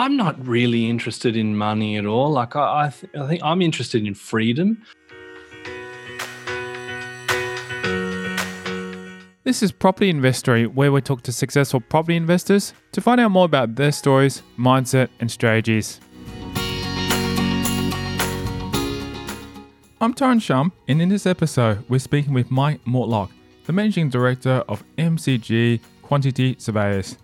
I'm not really interested in money at all. Like I, I, th- I think I'm interested in freedom. This is Property Investory, where we talk to successful property investors to find out more about their stories, mindset, and strategies. I'm Tyron Shum, and in this episode, we're speaking with Mike Mortlock, the Managing Director of MCG Quantity Surveyors.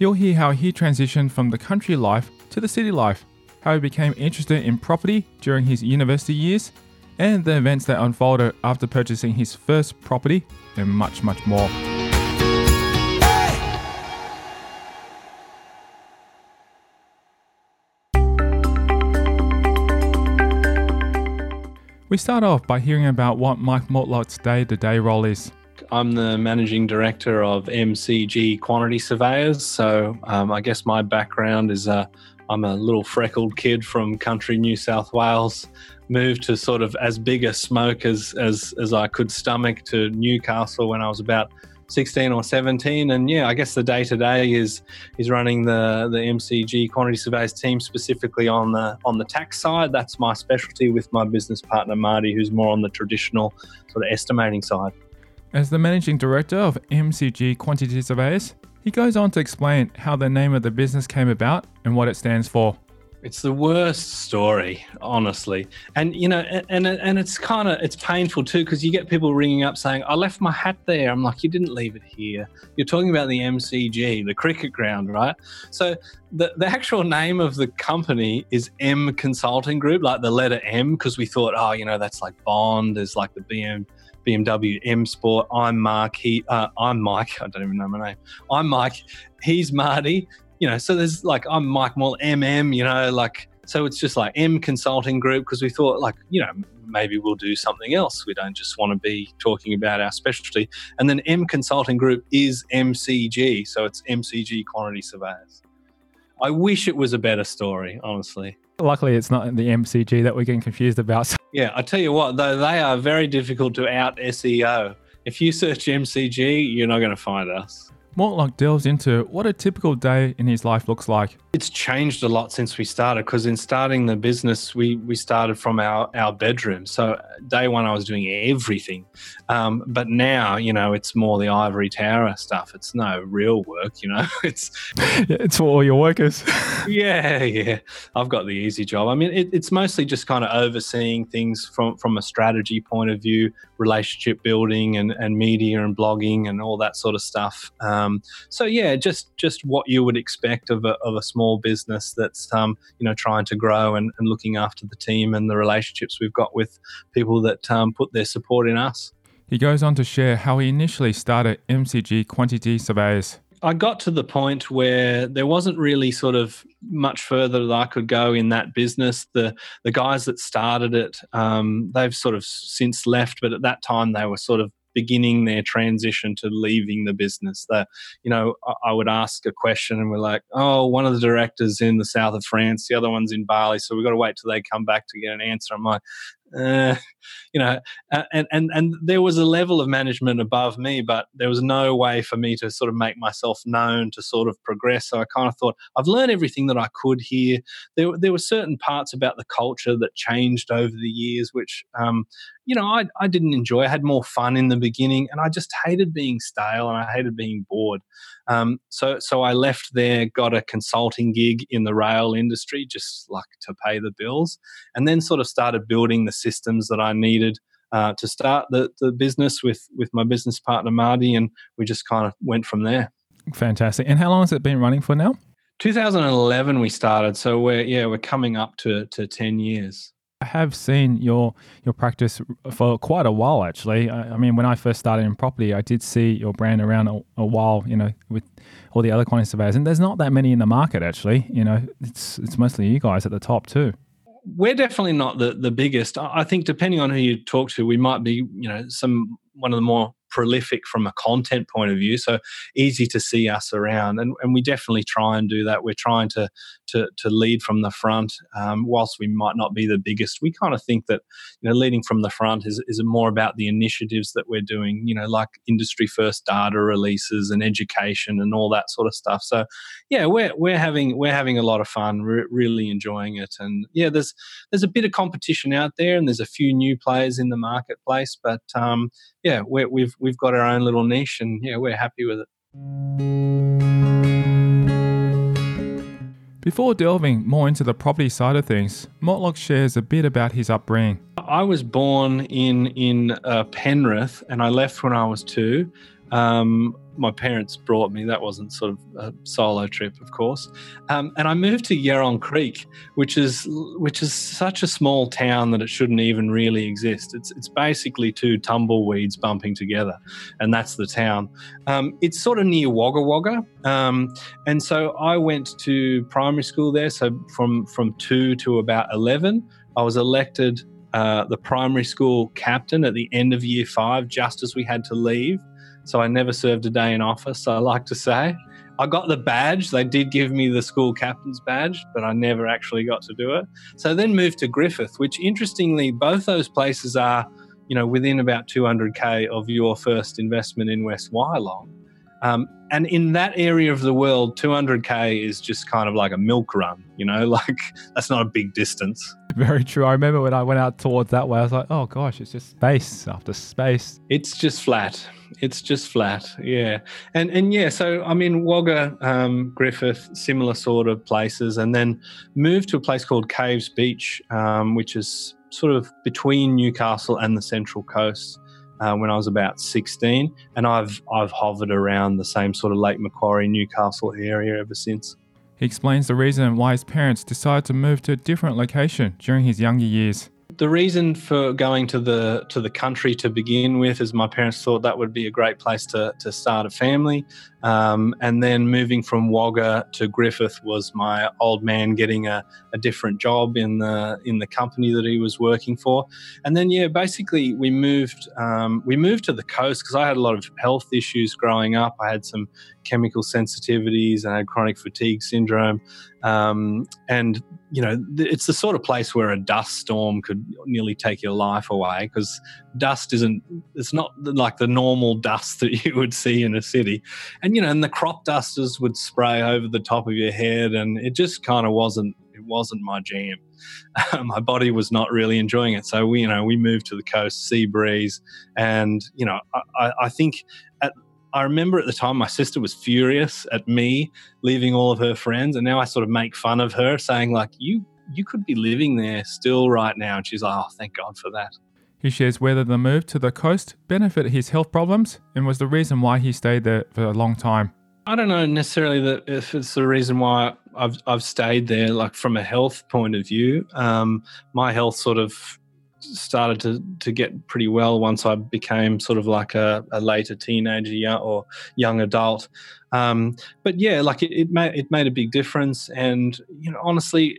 You'll hear how he transitioned from the country life to the city life, how he became interested in property during his university years, and the events that unfolded after purchasing his first property, and much, much more. We start off by hearing about what Mike Mortlock's day to day role is. I'm the managing director of MCG Quantity Surveyors. So um, I guess my background is uh, I'm a little freckled kid from country New South Wales. Moved to sort of as big a smoke as, as, as I could stomach to Newcastle when I was about 16 or 17 and yeah i guess the day to day is is running the the mcg quantity surveys team specifically on the on the tax side that's my specialty with my business partner marty who's more on the traditional sort of estimating side as the managing director of MCG Quantity Surveyors, he goes on to explain how the name of the business came about and what it stands for. It's the worst story, honestly, and you know, and and, it's kind of it's painful too because you get people ringing up saying, "I left my hat there." I'm like, "You didn't leave it here. You're talking about the MCG, the cricket ground, right?" So the the actual name of the company is M Consulting Group, like the letter M, because we thought, oh, you know, that's like Bond. There's like the BM BMW M Sport. I'm Mark. He, uh, I'm Mike. I don't even know my name. I'm Mike. He's Marty. You know, so there's like I'm Mike Moll MM. You know, like so it's just like M Consulting Group because we thought like you know maybe we'll do something else. We don't just want to be talking about our specialty. And then M Consulting Group is MCG, so it's MCG Quantity Surveyors. I wish it was a better story, honestly. Luckily, it's not the MCG that we're getting confused about. Yeah, I tell you what, though they are very difficult to out SEO. If you search MCG, you're not going to find us. Mortlock delves into what a typical day in his life looks like. It's changed a lot since we started because in starting the business, we we started from our our bedroom. So day one, I was doing everything, um, but now you know it's more the ivory tower stuff. It's no real work, you know. It's yeah, it's for all your workers. yeah, yeah. I've got the easy job. I mean, it, it's mostly just kind of overseeing things from from a strategy point of view, relationship building, and and media and blogging and all that sort of stuff. Um, so yeah, just just what you would expect of a, of a small business that's um, you know trying to grow and, and, looking after the team and the relationships we've got with people that um, put their support in us. He goes on to share how he initially started MCG Quantity Surveyors. I got to the point where there wasn't really sort of much further that I could go in that business. The the guys that started it, um, they've sort of since left, but at that time they were sort of beginning their transition to leaving the business. That you know, I, I would ask a question and we're like, oh, one of the directors in the south of France, the other one's in Bali, so we've got to wait till they come back to get an answer. I'm like, uh, you know, and, and, and there was a level of management above me, but there was no way for me to sort of make myself known to sort of progress. So I kind of thought, I've learned everything that I could here. There, there were certain parts about the culture that changed over the years, which, um, you know, I, I didn't enjoy. I had more fun in the beginning and I just hated being stale and I hated being bored. Um, so, so I left there, got a consulting gig in the rail industry, just like to pay the bills, and then sort of started building the systems that I needed uh, to start the, the business with with my business partner Marty, and we just kind of went from there. Fantastic. And how long has it been running for now? 2011 we started, so we're yeah we're coming up to to 10 years. I have seen your your practice for quite a while actually. I, I, mean, when I first started in property, I did see your brand around a, a, while, you know, with all the other quantity surveyors, and there's not that many in the market actually. You know, it's it's mostly you guys at the top too. We're definitely not the the biggest. I think depending on who you talk to, we might be, you know, some one of the more prolific from a content point of view. So easy to see us around, and, and we definitely try and do that. We're trying to to, to lead from the front, um, whilst we might not be the biggest. We kind of think that you know leading from the front is is more about the initiatives that we're doing. You know, like industry first data releases and education and all that sort of stuff. So yeah, we're we're having we're having a lot of fun, re- really enjoying it, and yeah, there's there's a bit of competition out there, and there's a few new players in the marketplace, but um, yeah, we have we've, we've got our own little niche, and yeah, we're happy with it. Before delving more into the property side of things, Mortlock shares a bit about his upbringing. I was born in in uh, Penrith, and I left when I was two. Um, my parents brought me. That wasn't sort of a solo trip, of course. Um, and I moved to Yerong Creek, which is which is such a small town that it shouldn't even really exist. It's it's basically two tumbleweeds bumping together, and that's the town. Um, it's sort of near Wagga Wagga, um, and so I went to primary school there. So from from two to about eleven, I was elected uh, the primary school captain at the end of year five, just as we had to leave. So I never served a day in office, I like to say. I got the badge. They did give me the school captain's badge, but I never actually got to do it. So I then moved to Griffith, which interestingly, both those places are, you know, within about 200k of your first investment in West Wyalong. Um, and in that area of the world, 200k is just kind of like a milk run, you know, like that's not a big distance. Very true. I remember when I went out towards that way, I was like, oh gosh, it's just space after space. It's just flat. It's just flat. Yeah. And and yeah, so I mean Wagga, um, Griffith, similar sort of places, and then moved to a place called Caves Beach, um, which is sort of between Newcastle and the Central Coast. Uh, when I was about 16, and I've I've hovered around the same sort of Lake Macquarie, Newcastle area ever since. He explains the reason why his parents decided to move to a different location during his younger years. The reason for going to the to the country to begin with is my parents thought that would be a great place to, to start a family. Um, and then moving from Wagga to Griffith was my old man getting a, a different job in the in the company that he was working for. And then yeah, basically we moved um, we moved to the coast because I had a lot of health issues growing up. I had some chemical sensitivities and I had chronic fatigue syndrome. Um, and you know, it's the sort of place where a dust storm could nearly take your life away because dust isn't it's not like the normal dust that you would see in a city. And you know and the crop dusters would spray over the top of your head and it just kind of wasn't it wasn't my jam. My body was not really enjoying it. So we you know we moved to the coast sea breeze and you know i, I think at I remember at the time my sister was furious at me leaving all of her friends, and now I sort of make fun of her, saying like, "You you could be living there still right now," and she's like, "Oh, thank God for that." He shares whether the move to the coast benefited his health problems and was the reason why he stayed there for a long time. I don't know necessarily that if it's the reason why I've I've stayed there, like from a health point of view. Um, my health sort of started to to get pretty well once I became sort of like a, a later teenager or young adult. Um, but yeah, like it, it made it made a big difference, and you know, honestly,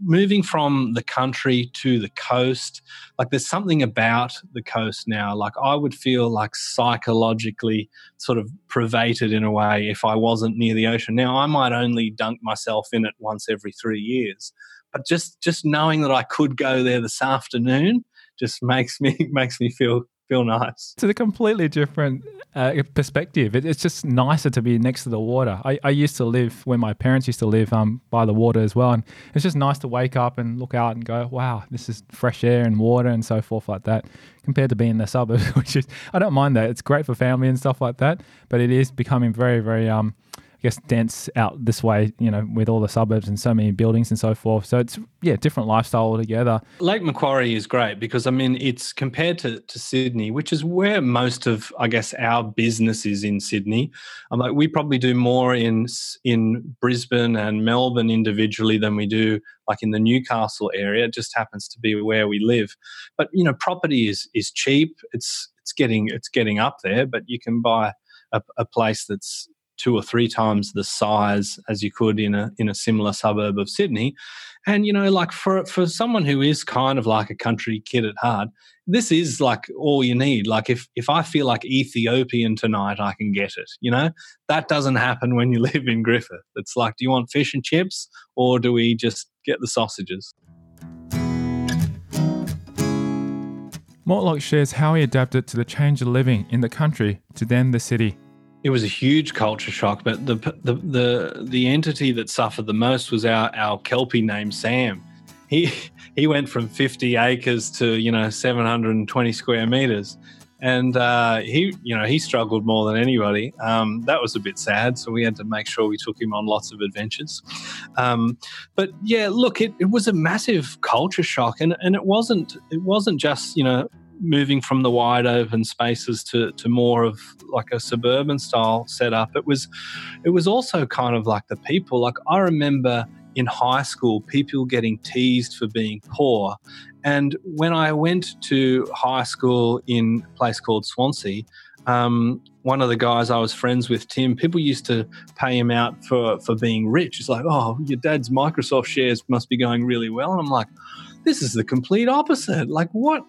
moving from the country to the coast, like there's something about the coast now. Like I would feel like psychologically sort of pervaded in a way if I wasn't near the ocean. Now I might only dunk myself in it once every three years, but just just knowing that I could go there this afternoon just makes me makes me feel feel nice. It's a completely different uh, perspective. It, it's just nicer to be next to the water. I, I used to live where my parents used to live um, by the water as well. And it's just nice to wake up and look out and go, wow, this is fresh air and water and so forth like that compared to being in the suburbs, which is, I don't mind that. It's great for family and stuff like that. But it is becoming very, very, um, I guess, dense out this way, you know, with all the suburbs and so many buildings and so forth. So it's, yeah, different lifestyle altogether. Lake Macquarie is great because, I mean, it's compared to, to Sydney, which is where most of, I guess, our business is in Sydney. I'm like, we probably do more in, in Brisbane and Melbourne individually than we do like in the Newcastle area. It just happens to be where we live. But, you know, property is, is cheap. It's, it's getting, it's getting up there, but you can buy a, a place that's two or three times the size as you could in a in a similar suburb of Sydney. And you know, like for for someone who is kind of like a country kid at heart, this is like all you need. Like if if I feel like Ethiopian tonight, I can get it. You know, that doesn't happen when you live in Griffith. It's like, do you want fish and chips, or do we just get the sausages? Mortlock shares how he adapted to the change of living in the country to then the city. It was a huge culture shock, but the the the, the entity that suffered the most was our our kelpie named Sam. He he went from 50 acres to you know 720 square meters, and uh, he you know he struggled more than anybody. Um, that was a bit sad, so we had to make sure we took him on lots of adventures. Um, but yeah, look, it, it was a massive culture shock, and and it wasn't it wasn't just you know moving from the wide open spaces to, to more of like a suburban style setup it was it was also kind of like the people like i remember in high school people getting teased for being poor and when i went to high school in a place called swansea um, one of the guys I was friends with, Tim, people used to pay him out for, for being rich. It's like, oh, your dad's Microsoft shares must be going really well. And I'm like, this is the complete opposite. Like, what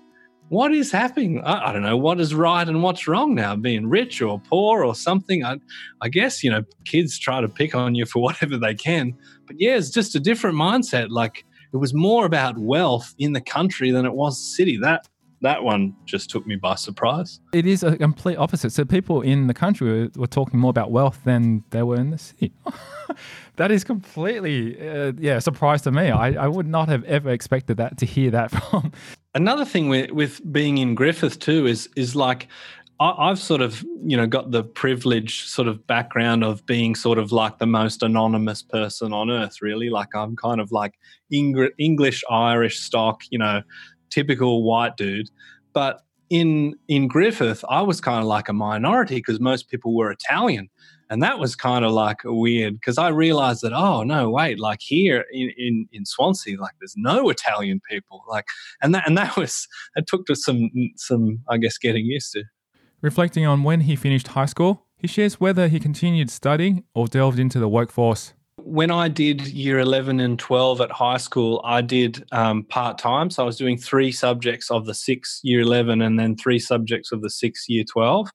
what is happening? I, I, don't know what is right and what's wrong now, being rich or poor or something. I, I guess, you know, kids try to pick on you for whatever they can. But yeah, it's just a different mindset. Like it was more about wealth in the country than it was the city. That that one just took me by surprise. It is a complete opposite. So people in the country were, were talking more about wealth than they were in the city. that is completely, uh, yeah, a surprise to me. I, I would not have ever expected that to hear that from. Another thing with, with being in Griffith too is is like I've sort of, you know, got the privilege sort of background of being sort of like the most anonymous person on earth, really. Like I'm kind of like English, Irish stock, you know, typical white dude. But in in Griffith, I was kind of like a minority because most people were Italian, and that was kind of like weird because I realized that oh no wait like here in, in in Swansea like there's no Italian people like and that and that was it took to some some I guess getting used to. Reflecting on when he finished high school, he shares whether he continued studying or delved into the workforce when I did year 11 and 12 at high school, I did um, part time. So I was doing three subjects of the six year 11 and then three subjects of the six year 12.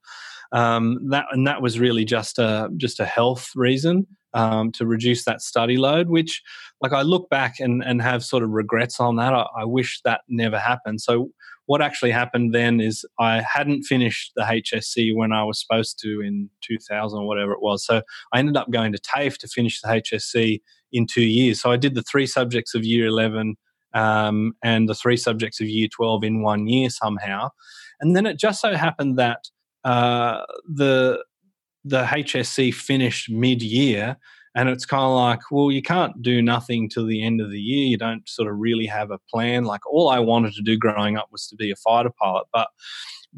Um, that and that was really just a just a health reason um, to reduce that study load. Which, like, I look back and and have sort of regrets on that. I, I wish that never happened. So what actually happened then is I hadn't finished the HSC when I was supposed to in 2000 or whatever it was. So I ended up going to TAFE to finish the HSC in two years. So I did the three subjects of year 11 um, and the three subjects of year 12 in one year somehow. And then it just so happened that uh, the the HSC finished mid year and it's kind of like, well, you can't do nothing till the end of the year. You don't sort of really have a plan. Like all I wanted to do growing up was to be a fighter pilot, but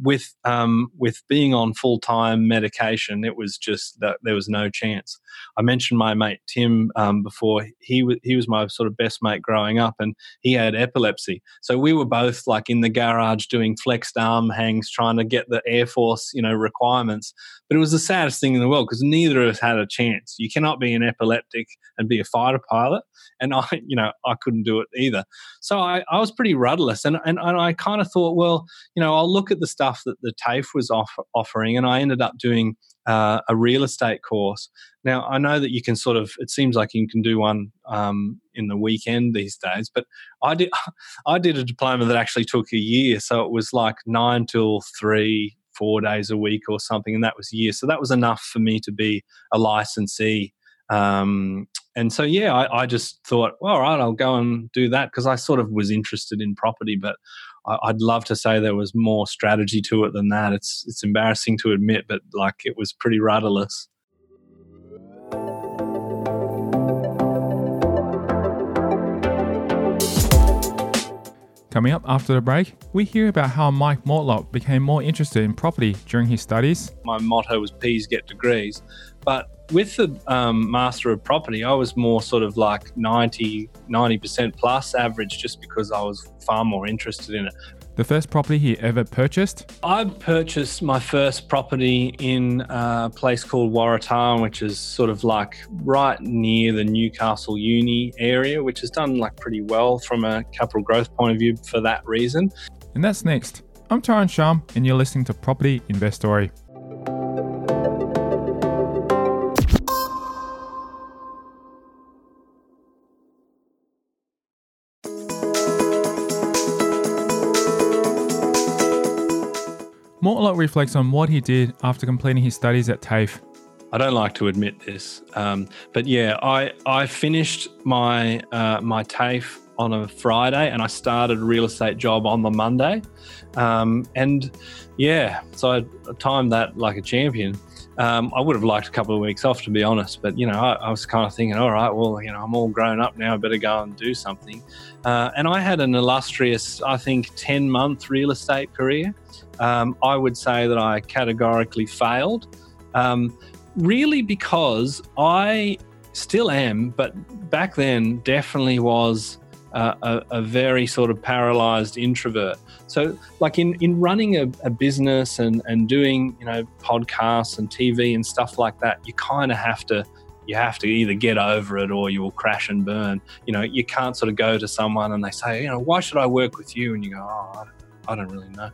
with um, with being on full time medication, it was just that there was no chance. I mentioned my mate Tim um, before. He was he was my sort of best mate growing up, and he had epilepsy. So we were both like in the garage doing flexed arm hangs, trying to get the Air Force you know requirements. But it was the saddest thing in the world because neither of us had a chance. You cannot be an epileptic and be a fighter pilot, and I you know I couldn't do it either. So I, I was pretty rudderless, and and, and I kind of thought, well, you know, I'll look at the stuff stuff that the TAFE was off- offering, and I ended up doing uh, a real estate course. Now, I know that you can sort of, it seems like you can do one um, in the weekend these days, but I did, I did a diploma that actually took a year. So it was like nine till three, four days a week or something, and that was a year. So that was enough for me to be a licensee. Um, and so, yeah, I, I, just thought, well, all right, I'll go and do that because I sort of was interested in property, but I'd love to say there was more strategy to it than that. It's it's embarrassing to admit, but like it was pretty rudderless. Coming up after the break, we hear about how Mike Mortlock became more interested in property during his studies. My motto was P's get degrees, but with the um, Master of Property, I was more sort of like 90, 90% plus average just because I was far more interested in it. the first property he ever purchased? I purchased my first property in a place called Waratah, which is sort of like right near the Newcastle Uni area, which has done like pretty well from a capital growth point of view for that reason. And that's next. I'm Tyron Shum, and you're listening to Property Investory. Reflects on what he did after completing his studies at TAFE. I don't like to admit this, um, but yeah, I I finished my uh, my TAFE on a Friday and I started a real estate job on the Monday, um, and yeah, so I timed that like a champion. Um, I would have liked a couple of weeks off, to be honest. But you know, I, I, was kind of thinking, all right, well, you know, I'm all grown up now. I better go and do something. Uh, and I had an illustrious, I think, ten month real estate career. Um, I would say that I categorically failed, um, really because I still am, but back then definitely was uh, a, a, very sort of paralyzed introvert. So, like in, in running a, a, business and, and doing, you know, podcasts and TV and stuff like that, you kind of have to you have to either get over it or you will crash and burn. You know, you can't sort of go to someone and they say, you know, why should I work with you? And you go, oh, I don't, I don't really know.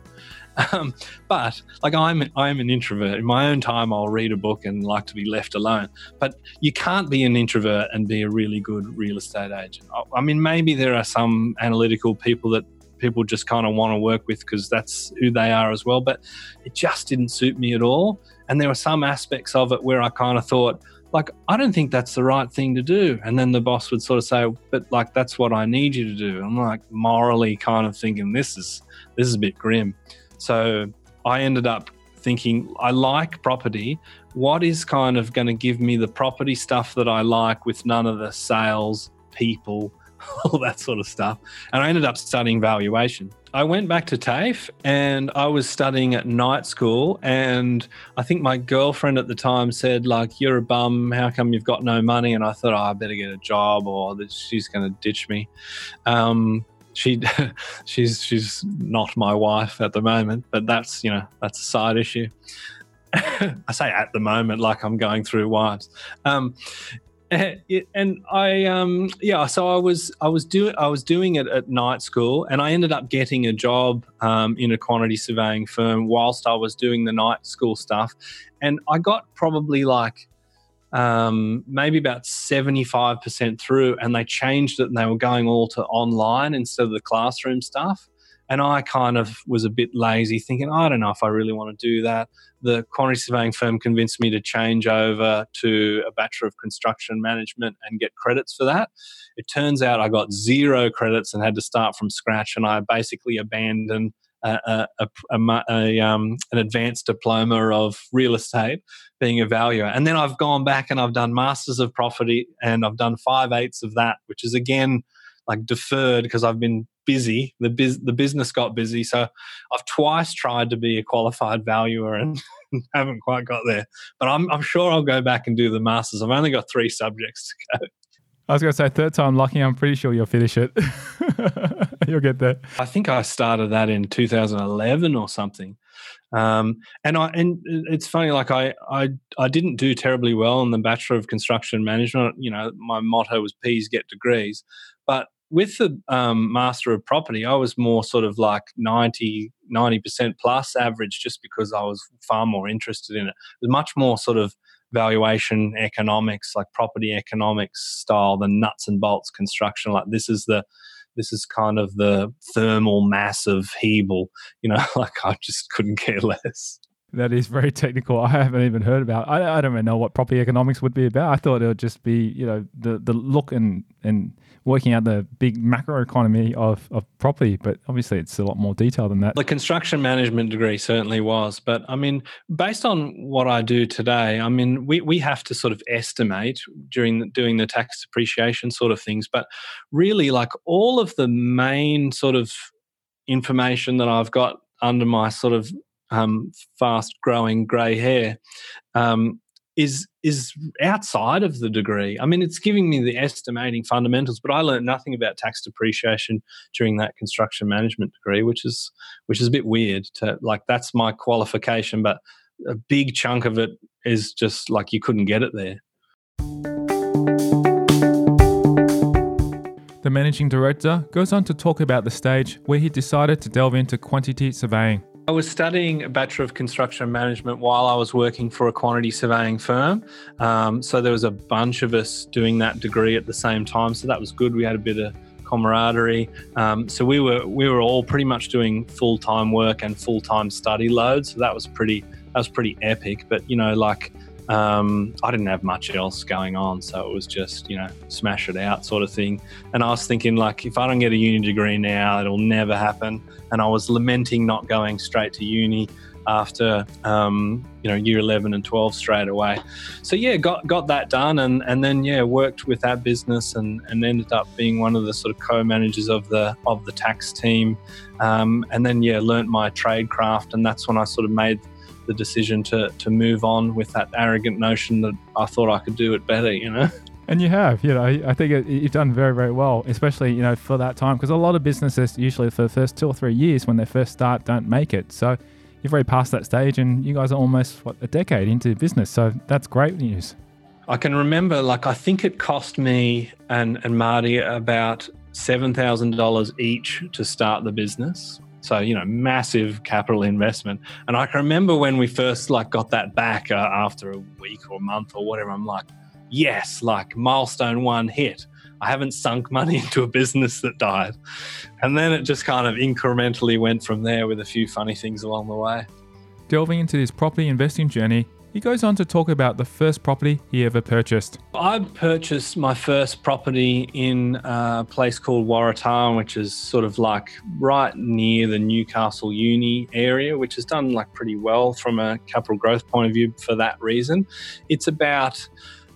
Um, but like I'm, I'm an introvert. In my own time, I'll read a book and like to be left alone. But you can't be an introvert and be a really good real estate agent. I, I mean, maybe there are some analytical people that people just kind of want to work with because that's who they are as well. But it just didn't suit me at all. And there were some aspects of it where I kind of thought, like, I don't think that's the right thing to do. And then the boss would sort of say, but like, that's what I need you to do. I'm like morally kind of thinking, this is, this is a bit grim. So I ended up thinking, I like property. What is kind of going to give me the property stuff that I like with none of the sales, people, all that sort of stuff? And I ended up studying valuation. I went back to TAFE and I was studying at night school. And I think my girlfriend at the time said, like, you're a bum. How come you've got no money? And I thought, oh, I better get a job or that she's going to ditch me. Um, she she's she's not my wife at the moment, but that's you know that's a side issue. I say at the moment like I'm going through wives. Um, and I um yeah so I was I was doing I was doing it at night school and I ended up getting a job um, in a quantity surveying firm whilst I was doing the night school stuff and I got probably like um, maybe about 75% through, and they changed it and they were going all to online instead of the classroom stuff. And I kind of was a bit lazy, thinking, I don't know if I really want to do that. The quantity surveying firm convinced me to change over to a Bachelor of Construction Management and get credits for that. It turns out I got zero credits and had to start from scratch, and I basically abandoned a, a, a, a um, an advanced diploma of real estate, being a valuer. And then I've gone back and I've done masters of property, and I've done five eighths of that, which is again like deferred because I've been busy. The biz, the business got busy, so I've twice tried to be a qualified valuer and haven't quite got there. But I'm I'm sure I'll go back and do the masters. I've only got three subjects to go. I was going to say third time lucky. I'm pretty sure you'll finish it. you'll get there. I think I started that in 2011 or something. Um, and I and it's funny, like I, I I didn't do terribly well in the Bachelor of Construction Management. You know, my motto was P's get degrees, but with the um, Master of Property, I was more sort of like 90 percent plus average, just because I was far more interested in it. It was much more sort of valuation economics, like property economics style, the nuts and bolts construction. Like this is the this is kind of the thermal mass of Hebel. You know, like I just couldn't care less. That is very technical. I haven't even heard about. I, I don't even know what property economics would be about. I thought it would just be, you know, the the look and and working out the big macro economy of, of property, but obviously it's a lot more detailed than that. The construction management degree certainly was. But I mean, based on what I do today, I mean, we, we have to sort of estimate during the, doing the tax depreciation sort of things. But really, like all of the main sort of information that I've got under my sort of um, fast growing grey hair um, is is outside of the degree. I mean, it's giving me the estimating fundamentals, but I learned nothing about tax depreciation during that construction management degree, which is which is a bit weird. To like, that's my qualification, but a big chunk of it is just like you couldn't get it there. The managing director goes on to talk about the stage where he decided to delve into quantity surveying. I was studying a Bachelor of Construction Management while I was working for a quantity surveying firm. Um, so there was a bunch of us doing that degree at the same time. So that was good. We had a bit of camaraderie. Um, so we were we were all pretty much doing full time work and full time study load. So that was pretty that was pretty epic. But you know, like um, I didn't have much else going on, so it was just you know smash it out sort of thing. And I was thinking like, if I don't get a uni degree now, it'll never happen. And I was lamenting not going straight to uni after um, you know year 11 and 12 straight away. So yeah, got got that done, and and then yeah, worked with that business, and and ended up being one of the sort of co-managers of the of the tax team, um, and then yeah, learnt my trade craft, and that's when I sort of made the decision to to move on with that arrogant notion that I thought I could do it better, you know. And you have, you know, I think it, you've done very, very well, especially, you know, for that time, because a lot of businesses usually for the first two or three years when they first start don't make it. So you've already passed that stage and you guys are almost, what, a decade into business. So that's great news. I can remember, like, I think it cost me and, and Marty about $7,000 each to start the business. So you know, massive capital investment. And I can remember when we first like got that back uh, after a week or a month or whatever. I'm like, yes, like milestone one hit. I haven't sunk money into a business that died. And then it just kind of incrementally went from there with a few funny things along the way. Delving into this property investing journey, he goes on to talk about the first property he ever purchased. I purchased my first property in a place called Waratah, which is sort of like right near the Newcastle Uni area, which has done like pretty well from a capital growth point of view for that reason. It's about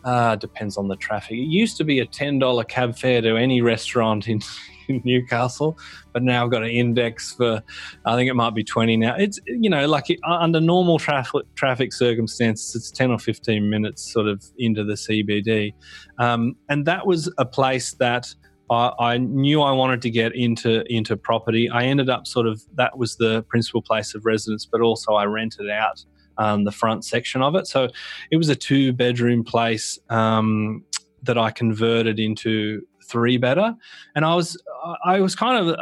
uh, depends on the traffic. It used to be a ten dollar cab fare to any restaurant in in Newcastle, but now I've got an index for, I think it might be 20 now. It's, you know, like uh, under normal traffic, traffic circumstances, it's 10 or 15 minutes sort of into the CBD. Um, and that was a place that I, I knew I wanted to get into into property. I ended up sort of that was the principal place of residence, but also I rented out um, the front section of it. So it was a two bedroom place um, that I converted into three better. And I was I was kind of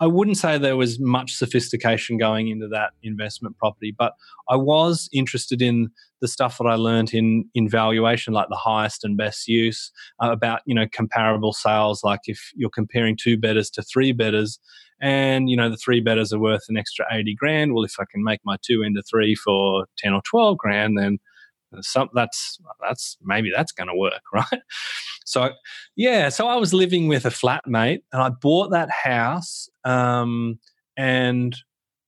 I wouldn't say there was much sophistication going into that investment property, but I was interested in the stuff that I learned in in valuation, like the highest and best use, uh, about you know comparable sales. Like if you're comparing two betters to three betters, and you know the three betters are worth an extra eighty grand. Well, if I can make my two into three for ten or twelve grand, then some that's that's maybe that's going to work, right? So, yeah, so I was living with a flatmate and I bought that house um, and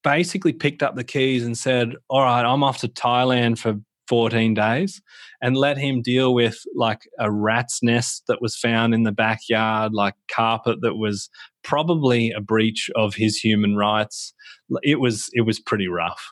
basically picked up the keys and said, All right, I'm off to Thailand for 14 days and let him deal with like a rat's nest that was found in the backyard, like carpet that was probably a breach of his human rights. It was it was pretty rough.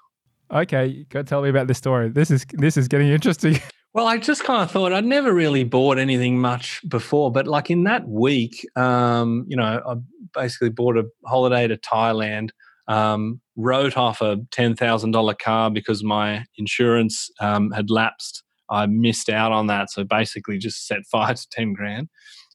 Okay, go tell me about this story. This is this is getting interesting. Well, I just kind of thought I'd never really bought anything much before, but like in that week, um, you know, I basically bought a holiday to Thailand, um, wrote off a ten thousand dollar car because my insurance um, had lapsed. I missed out on that, so basically just set fire to ten grand.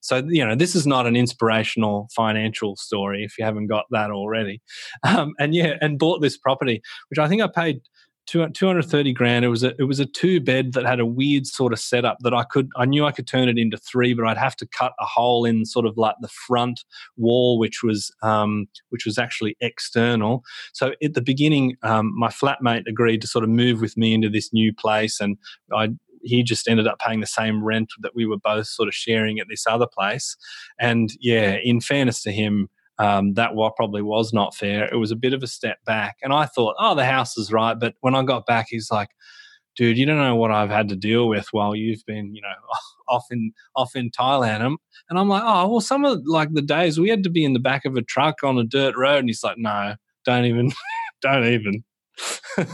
So you know, this is not an inspirational financial story if you haven't got that already. Um, and yeah, and bought this property, which I think I paid 230 grand it was a it was a two bed that had a weird sort of setup that I could I knew I could turn it into three but I'd have to cut a hole in sort of like the front wall which was um, which was actually external so at the beginning um, my flatmate agreed to sort of move with me into this new place and I he just ended up paying the same rent that we were both sort of sharing at this other place and yeah in fairness to him um, that what probably was not fair. It was a bit of a step back. And I thought, oh, the house is right. But when I got back, he's like, dude, you don't know what I've had to deal with while you've been, you know, off in off in Thailand. And I'm like, oh, well, some of like the days we had to be in the back of a truck on a dirt road. And he's like, no, don't even, don't even.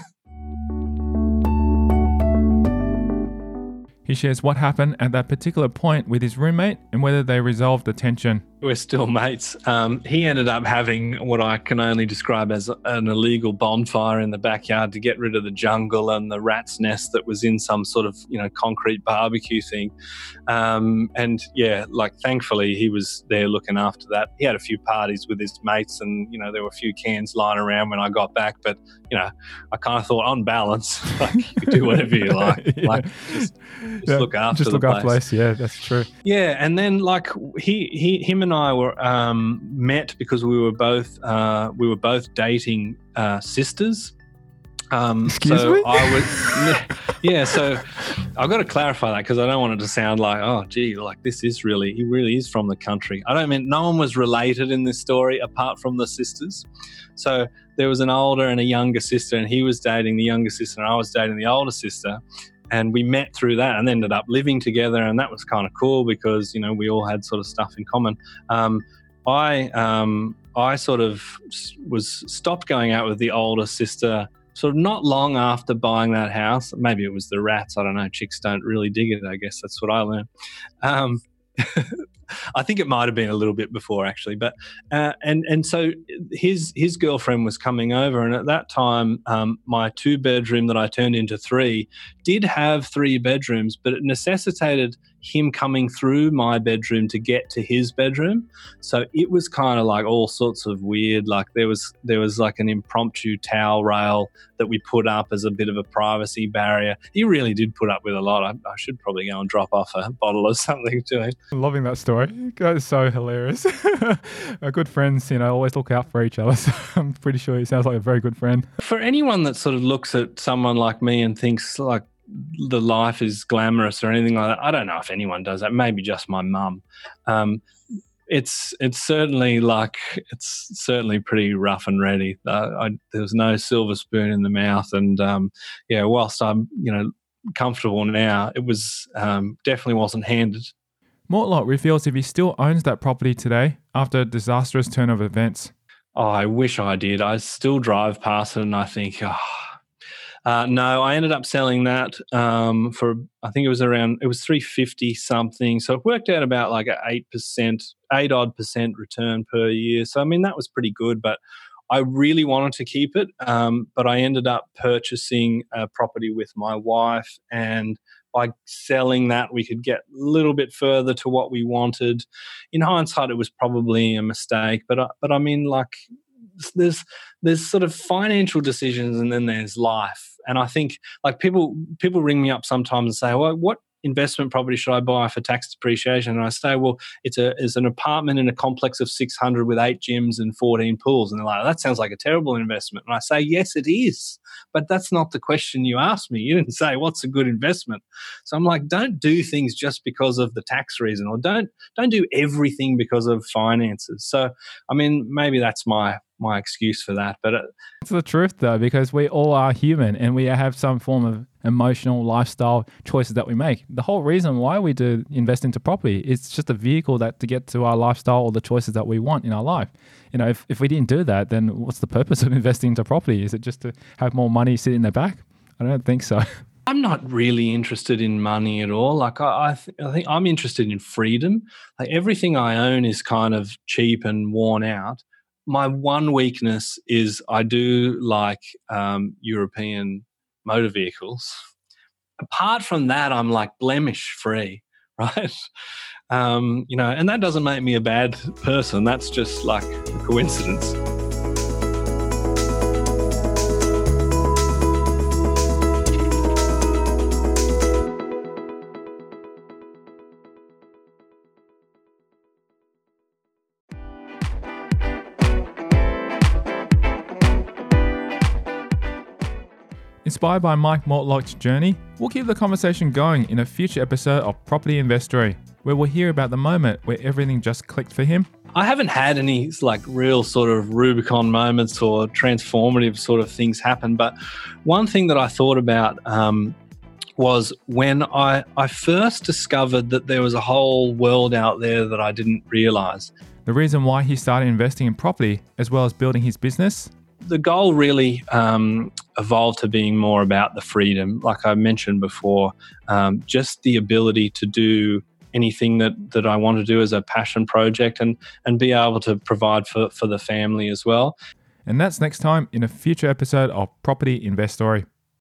He shares what happened at that particular point with his roommate and whether they resolved the tension. We're still mates. Um, he ended up having what I can only describe as an illegal bonfire in the backyard to get rid of the jungle and the rat's nest that was in some sort of you know concrete barbecue thing. Um, and yeah, like thankfully he was there looking after that. He had a few parties with his mates, and you know there were a few cans lying around when I got back. But you know, I kind of thought on balance, like you do whatever you like. yeah. Like just, just yeah, look after just look the after place. Yeah, that's true. Yeah, and then like he he him and and I were um, met because we were both uh, we were both dating uh, sisters. Um, Excuse so me. I was, yeah. So I've got to clarify that because I don't want it to sound like, oh, gee, like this is really he really is from the country. I don't mean no one was related in this story apart from the sisters. So there was an older and a younger sister, and he was dating the younger sister, and I was dating the older sister and we met through that and ended up living together and that was kind of cool because you know we all had sort of stuff in common. Um, i um, i sort of was stopped going out with the older sister sort of not long after buying that house. Maybe it was the rats i don't know chicks don't really dig it i guess that's what i learned. Um, I think it might have been a little bit before actually, but uh, and and so his his girlfriend was coming over, and at that time, um, my two bedroom that I turned into three did have three bedrooms, but it necessitated him coming through my bedroom to get to his bedroom. So it was kind of like all sorts of weird. Like there was there was like an impromptu towel rail that we put up as a bit of a privacy barrier. He really did put up with a lot. I, I should probably go and drop off a bottle or something to him. I'm loving that story. That is so hilarious. Our good friends, you know, always look out for each other. So I'm pretty sure he sounds like a very good friend. For anyone that sort of looks at someone like me and thinks like the life is glamorous or anything like that. I don't know if anyone does that. Maybe just my mum. Um, it's it's certainly like it's certainly pretty rough and ready. Uh, I, there was no silver spoon in the mouth, and um, yeah, whilst I'm you know comfortable now, it was um, definitely wasn't handed. Mortlock reveals if he still owns that property today after a disastrous turn of events. Oh, I wish I did. I still drive past it and I think, oh, uh, no, I ended up selling that um, for I think it was around it was three fifty something. So it worked out about like a eight percent, eight odd percent return per year. So I mean that was pretty good, but I really wanted to keep it, um, but I ended up purchasing a property with my wife, and by selling that, we could get a little bit further to what we wanted. In hindsight, it was probably a mistake, but but I mean, like there's there's sort of financial decisions, and then there's life. And I think like people people ring me up sometimes and say, well, what investment property should I buy for tax depreciation? And I say, well, it's a it's an apartment in a complex of 600 with eight gyms and 14 pools. And they're like, that sounds like a terrible investment. And I say, yes, it is. But that's not the question you asked me. You didn't say what's a good investment. So I'm like, don't do things just because of the tax reason, or don't don't do everything because of finances. So I mean, maybe that's my my excuse for that. But it, it's the truth though, because we all are human and we have some form of emotional lifestyle choices that we make. The whole reason why we do invest into property is just a vehicle that to get to our lifestyle or the choices that we want in our life. You know, if, if we didn't do that, then what's the purpose of investing into property? Is it just to have more money sitting in the back? I don't think so. I'm not really interested in money at all. Like I, I, th- I think I'm interested in freedom. Like everything I own is kind of cheap and worn out my one weakness is I do like um, European motor vehicles. Apart from that, I'm like blemish free, right? Um, you know, and that doesn't make me a bad person. That's just like a coincidence. Inspired by Mike Mortlock's journey, we'll keep the conversation going in a future episode of Property Investory, where we'll hear about the moment where everything just clicked for him. I haven't had any like real sort of Rubicon moments or transformative sort of things happen, but one thing that I thought about um, was when I, I first discovered that there was a whole world out there that I didn't realize. The reason why he started investing in property as well as building his business the goal really um, evolved to being more about the freedom. Like I mentioned before, um, just the ability to do anything that, that I want to do as a passion project and, and be able to provide for, for the family as well. And that's next time in a future episode of Property Investory.